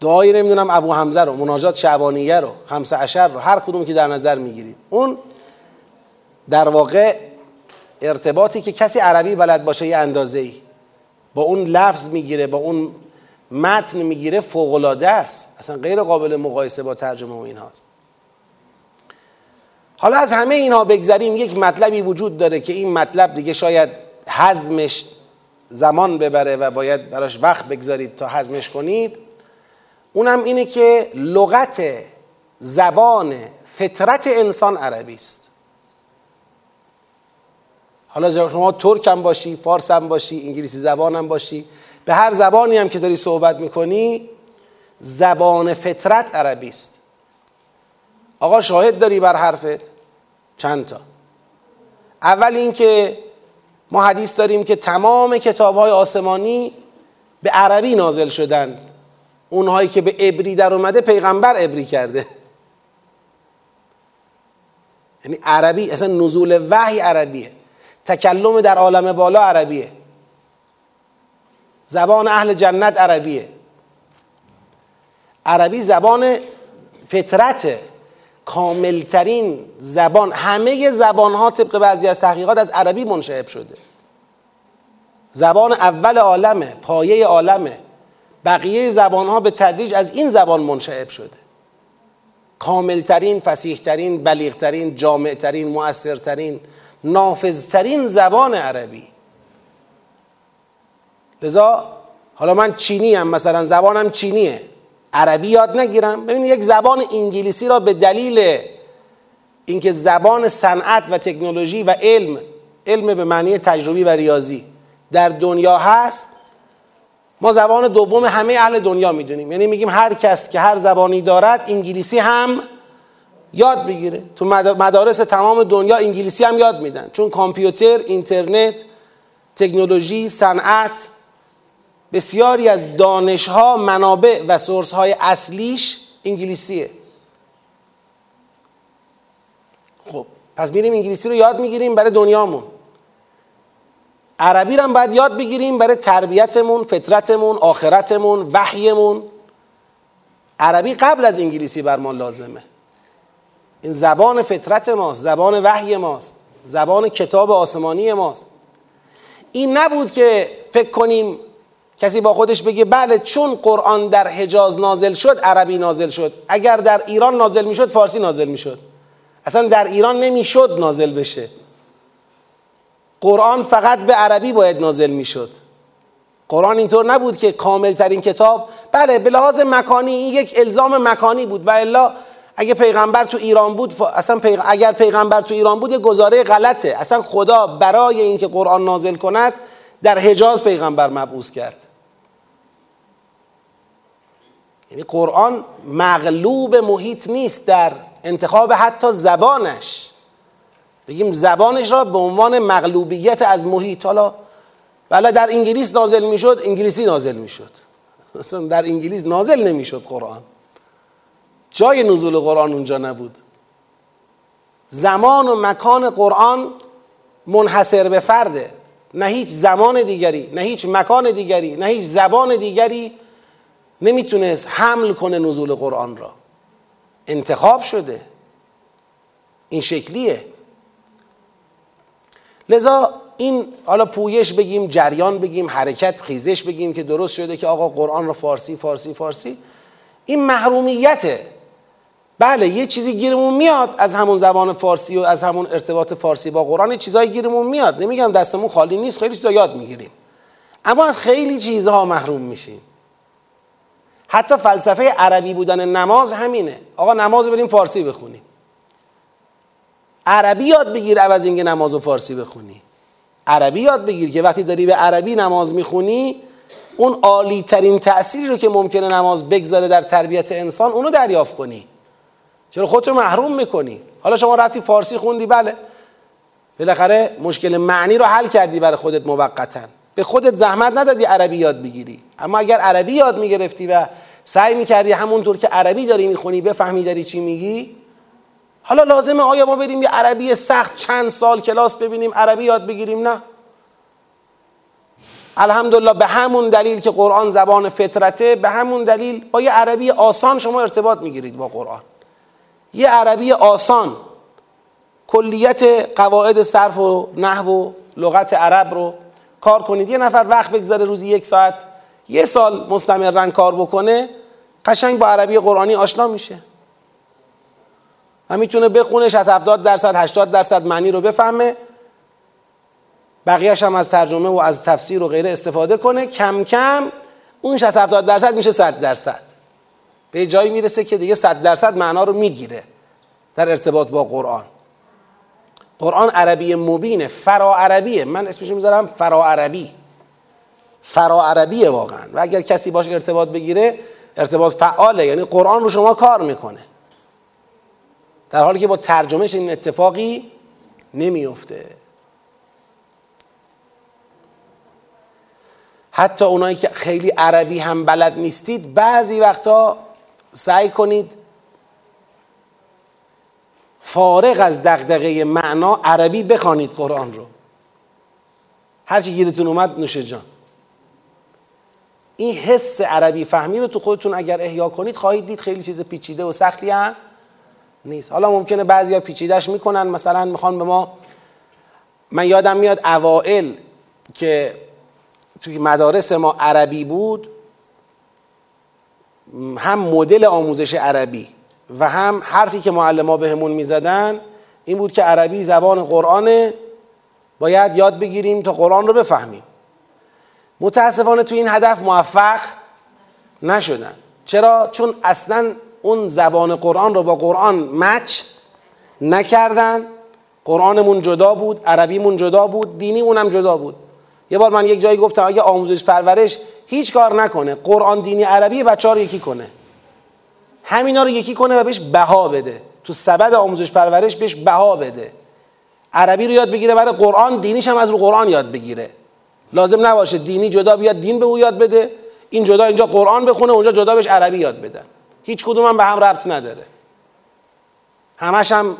Speaker 1: دعای نمی‌دونم ابو حمزه رو مناجات شعبانیه رو خمسه عشر رو هر کدوم که در نظر می‌گیرید. اون در واقع ارتباطی که کسی عربی بلد باشه یه اندازه ای با اون لفظ می‌گیره با اون متن می‌گیره فوقلاده است. اصلا غیر قابل مقایسه با ترجمه و این هاست حالا از همه اینها بگذریم یک مطلبی وجود داره که این مطلب دیگه شاید حزمش زمان ببره و باید براش وقت بگذارید تا حزمش کنید. اونم اینه که لغت زبان فطرت انسان عربی است. حالا شما ترک هم باشی فارس هم باشی انگلیسی زبان هم باشی. به هر زبانی هم که داری صحبت می‌کنی زبان فطرت عربی است. آقا شاهد داری بر حرفت؟ چند تا؟ اول اینکه ما حدیث داریم که تمام کتاب های آسمانی به عربی نازل شدند. اونهایی که به عبری در اومده پیغمبر عبری کرده. یعنی عربی اصلا نزول وحی عربیه. تکلم در عالم بالا عربیه. زبان اهل جنت عربیه. عربی زبان فطرته کاملترین زبان. همه زبان ها طبق بعضی از تحقیقات از عربی منشعب شده. زبان اول عالمه پایه عالمه. بقیه زبان ها به تدریج از این زبان منشعب شده. کاملترین، فسیحترین، بلیغترین، جامعترین، مؤثرترین، نافذترین زبان عربی. لذا حالا من چینی هم مثلا زبانم چینیه. عربی یاد نگیرم. ببین یک زبان انگلیسی را به دلیل اینکه زبان صنعت و تکنولوژی و علم علم به معنی تجربی و ریاضی در دنیا هست ما زبان دوم همه اهل دنیا می‌دونیم. یعنی میگیم هر کس که هر زبانی دارد انگلیسی هم یاد بگیره. تو مدارس تمام دنیا انگلیسی هم یاد میدن. چون کامپیوتر اینترنت تکنولوژی صنعت بسیاری از دانشها منابع و سورس های اصلیش انگلیسیه. خب پس میریم انگلیسی رو یاد می‌گیریم برای دنیامون. عربی رو هم باید یاد بگیریم برای تربیتمون فطرتمون آخرتمون وحیمون. عربی قبل از انگلیسی بر ما لازمه. این زبان فطرت ماست زبان وحی ماست زبان کتاب آسمانی ماست. این نبود که فکر کنیم کسی با خودش بگه بله چون قرآن در حجاز نازل شد عربی نازل شد. اگر در ایران نازل می‌شد فارسی نازل می‌شد. اصلا در ایران نمی‌شد نازل بشه. قرآن فقط به عربی باید نازل می‌شد. قرآن اینطور نبود که کامل ترین کتاب بله به لحاظ مکانی این یک الزام مکانی بود. و الا اگه پیغمبر تو ایران بود اصلا اگر پیغمبر تو ایران بود یه گزاره غلطه. اصلا خدا برای اینکه قرآن نازل کند در حجاز پیغمبر مبعوث کرد. یعنی قرآن مغلوب محیط نیست در انتخاب حتی زبانش. بگیم زبانش را به عنوان مغلوبیت از محیط. حالا ولی در انگلیس نازل می‌شد انگلیسی نازل می‌شد. مثلا در انگلیس نازل نمی‌شد قرآن. جای نزول قرآن اونجا نبود. زمان و مکان قرآن منحصر به فرده. نه هیچ زمان دیگری نه هیچ مکان دیگری نه هیچ زبان دیگری نمی‌تونست حمل کنه نزول قرآن را. انتخاب شده. این شکلیه. لذا این حالا پویش بگیم جریان بگیم حرکت خیزش بگیم که درست شده که آقا قرآن را فارسی فارسی فارسی. این محرومیته. بله یه چیزی گیرمون میاد از همون زبان فارسی و از همون ارتباط فارسی با قرآن چیزایی گیرمون میاد. نمیگم دستمون خالی نیست خیلی چیزا یاد می‌گیریم. اما از خیلی چیزها محروم میشیم. حتی فلسفه عربی بودن نماز همینه. آقا نماز بریم فارسی بخونیم. عربی یاد بگیر عوض اینکه نماز و فارسی بخونی. عربی یاد بگیر که وقتی داری به عربی نماز می‌خونی اون عالی ترین تأثیری رو که ممکنه نماز بگذاره در تربیت انسان اونو دریافت کنی. چرا خودت رو محروم می‌کنی؟ حالا شما رفتی فارسی خوندی بله. بالاخره مشکل معنی رو حل کردی برای خودت موقتا. به خودت زحمت ندادی عربی یاد بگیری. اما اگر عربی یاد می‌گرفتی و سعی می‌کردی همونطور که عربی داری می‌خونی بفهمی داری چی میگی حالا لازمه آیا ما بریم یه عربی سخت چند سال کلاس ببینیم عربی یاد بگیریم؟ نه. الحمدلله به همون دلیل که قرآن زبان فطرته به همون دلیل با یه عربی آسان شما ارتباط می‌گیرید با قرآن. یه عربی آسان. کلیت قواعد صرف و نحو و لغت عرب رو کار کنید. یه نفر وقت بگذاره روزی یک ساعت یه سال مستمرن کار بکنه قشنگ با عربی قرآنی آشنا میشه. و می‌تونه بخونش از 70 درصد 80 درصد معنی رو بفهمه. بقیهش هم از ترجمه و از تفسیر و غیره استفاده کنه. کم کم اون 60 70 درصد میشه 100 درصد. به جایی می‌رسه که دیگه صد درصد معنا رو می‌گیره در ارتباط با قرآن. قرآن عربی مبینه فرا عربیه. من اسمش می‌ذارم فرا عربی. فرا عربیه واقعا. و اگر کسی باش ارتباط بگیره ارتباط فعاله. یعنی قرآن رو شما کار می‌کنه. در حالی که با ترجمهش این اتفاقی نمیفته. حتی اونایی که خیلی عربی هم بلد نیستید بعضی وقتا سعی کنید فارغ از دغدغه معنا عربی بخوانید قرآن رو. هرچی گیرتون اومد نوشه جان. این حس عربی فهمی رو تو خودتون اگر احیا کنید خواهید دید خیلی چیز پیچیده و سختی هم نیست. حالا ممکنه بعضیا پیچیدش می‌کنن. مثلا می‌خوان به ما من یادم میاد اوائل که توی مدارس ما عربی بود هم مدل آموزش عربی و هم حرفی که معلم ها بهمون می‌زدن این بود که عربی زبان قرآنه باید یاد بگیریم تا قرآن رو بفهمیم. متاسفانه تو این هدف موفق نشدن. چرا؟ چون اصلا اون زبان قرآن رو با قرآن مچ نکردن. قرآنمون جدا بود عربیمون جدا بود دینی اونم جدا بود. یه بار من یک جایی گفتم اگه آموزش پرورش هیچ کار نکنه قرآن دینی عربی بچه رو یکی کنه. همینا رو یکی کنه و بهش بها بده. تو سبد آموزش پرورش بهش بها بده. عربی رو یاد بگیره برای قرآن دینیش هم از رو قرآن یاد بگیره. لازم نباشه دینی جدا بیاد دین به او یاد بده. این جدا اینجا قرآن بخونه اونجا جدا بهش عربی یاد بدن هیچ کدوم هم به هم ربط نداره. همش هم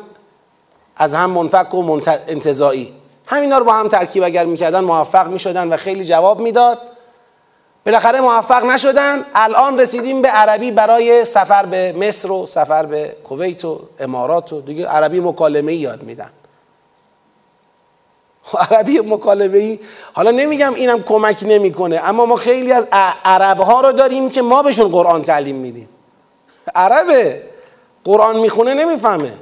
Speaker 1: از هم منفک و انتظایی همینا رو با هم ترکیب اگر می‌کردن موفق می‌شدن و خیلی جواب می‌داد. بالاخره موفق نشدن. الان رسیدیم به عربی برای سفر به مصر و سفر به کویت و امارات و دیگه عربی مکالمه یاد میدن. عربی مکالمه ای حالا نمیگم اینم کمک نمی‌کنه اما ما خیلی از عرب ها رو داریم که ما بهشون قرآن تعلیم میدیم. عربه. قرآن می‌خونه نمی‌فهمه.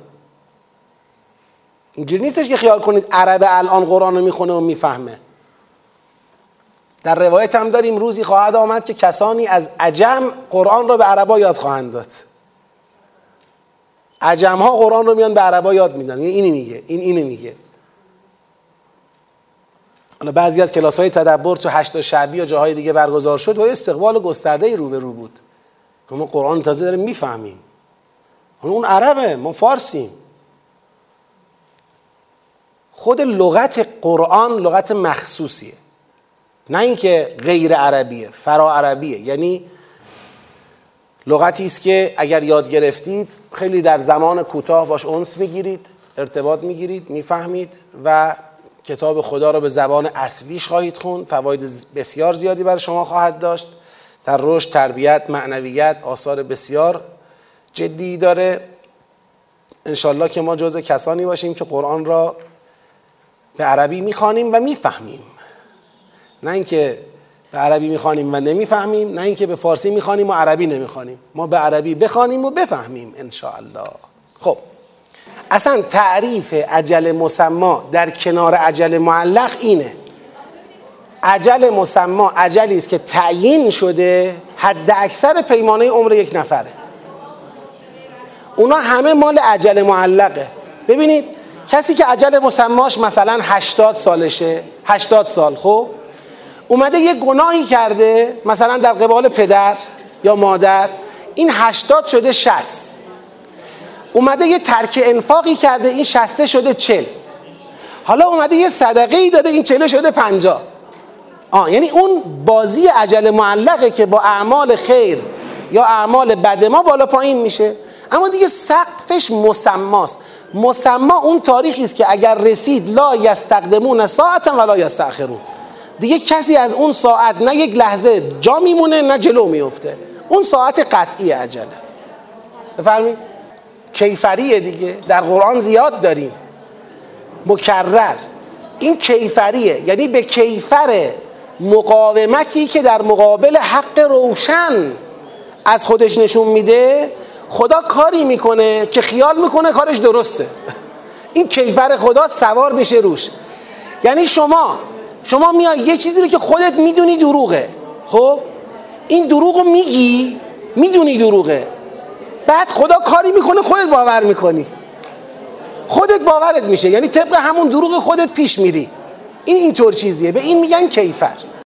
Speaker 1: اینجوری نیستش که خیال کنید عرب الان قرآن رو می‌خونه و می‌فهمه. در روایت هم داریم روزی خواهد آمد که کسانی از عجم قرآن رو به عربا یاد خواهند داد. عجم ها قرآن رو میان به عربا یاد میدن. اینی میگه این اینی میگه. حالا بعضی از کلاس های تدبر تو هشت شعبی و جاهای دیگه برگزار شد و استقبال گسترده رو به رو بود. که ما قرآن تازه داریم می‌فهمیم. اون عربه ما فارسیم. خود لغت قرآن لغت مخصوصیه. نه اینکه غیر عربیه فرا عربیه. یعنی لغتی است که اگر یاد گرفتید خیلی در زمان کوتاه باش اونس می‌گیرید ارتباط می‌گیرید می‌فهمید و کتاب خدا رو به زبان اصلیش خواهید خوند. فواید بسیار زیادی برای شما خواهد داشت. در رشد تربیت معنویت آثار بسیار جدی داره. انشالله که ما جز کسانی باشیم که قرآن را به عربی می‌خوانیم و می‌فهمیم. نه اینکه به عربی می‌خوانیم و نمی‌فهمیم نه اینکه به فارسی می‌خوانیم و عربی نمی‌خوانیم. ما به عربی بخوانیم و بفهمیم ان خب اصلا تعریف عجل مسما در کنار عجل معلق اینه. عجل مسما عجلی است که تعیین شده حد اکثر پیمانه عمر یک نفره. اونا همه مال عجل معلقه. ببینید کسی که عجل مسماش مثلا 80 سالشه 80 سال خب؟ اومده یه گناهی کرده مثلا در قبال پدر یا مادر این 80 شده 60 اومده یه ترک انفاقی کرده این 60 شده 40 حالا اومده یه صدقه ای داده این 40 شده 50 آه یعنی اون بازی عجل معلقه که با اعمال خیر یا اعمال بد ما بالا پایین میشه. اما دیگه سقفش مسماست. مسما اون تاریخی است که اگر رسید لا یستقدمون ساعتا ولا یستاخرون دیگه کسی از اون ساعت نه یک لحظه جا میمونه نه جلو میفته اون ساعت قطعی عجله. بفرمایید؟ کیفریه دیگه. در قرآن زیاد داریم. مکرر. این کیفریه. یعنی به کیفر مقاومتی که در مقابل حق روشن از خودش نشون میده خدا کاری می‌کنه که خیال می‌کنه کارش درسته. این کیفر خدا سوار میشه روش. یعنی شما شما میای یه چیزی رو که خودت می‌دونی دروغه. خب؟ این دروغ رو میگی می‌دونی دروغه. بعد خدا کاری می‌کنه خودت باور می‌کنی. خودت باورت میشه. یعنی طبق همون دروغ خودت پیش میری. این اینطور چیزیه. به این میگن کیفر.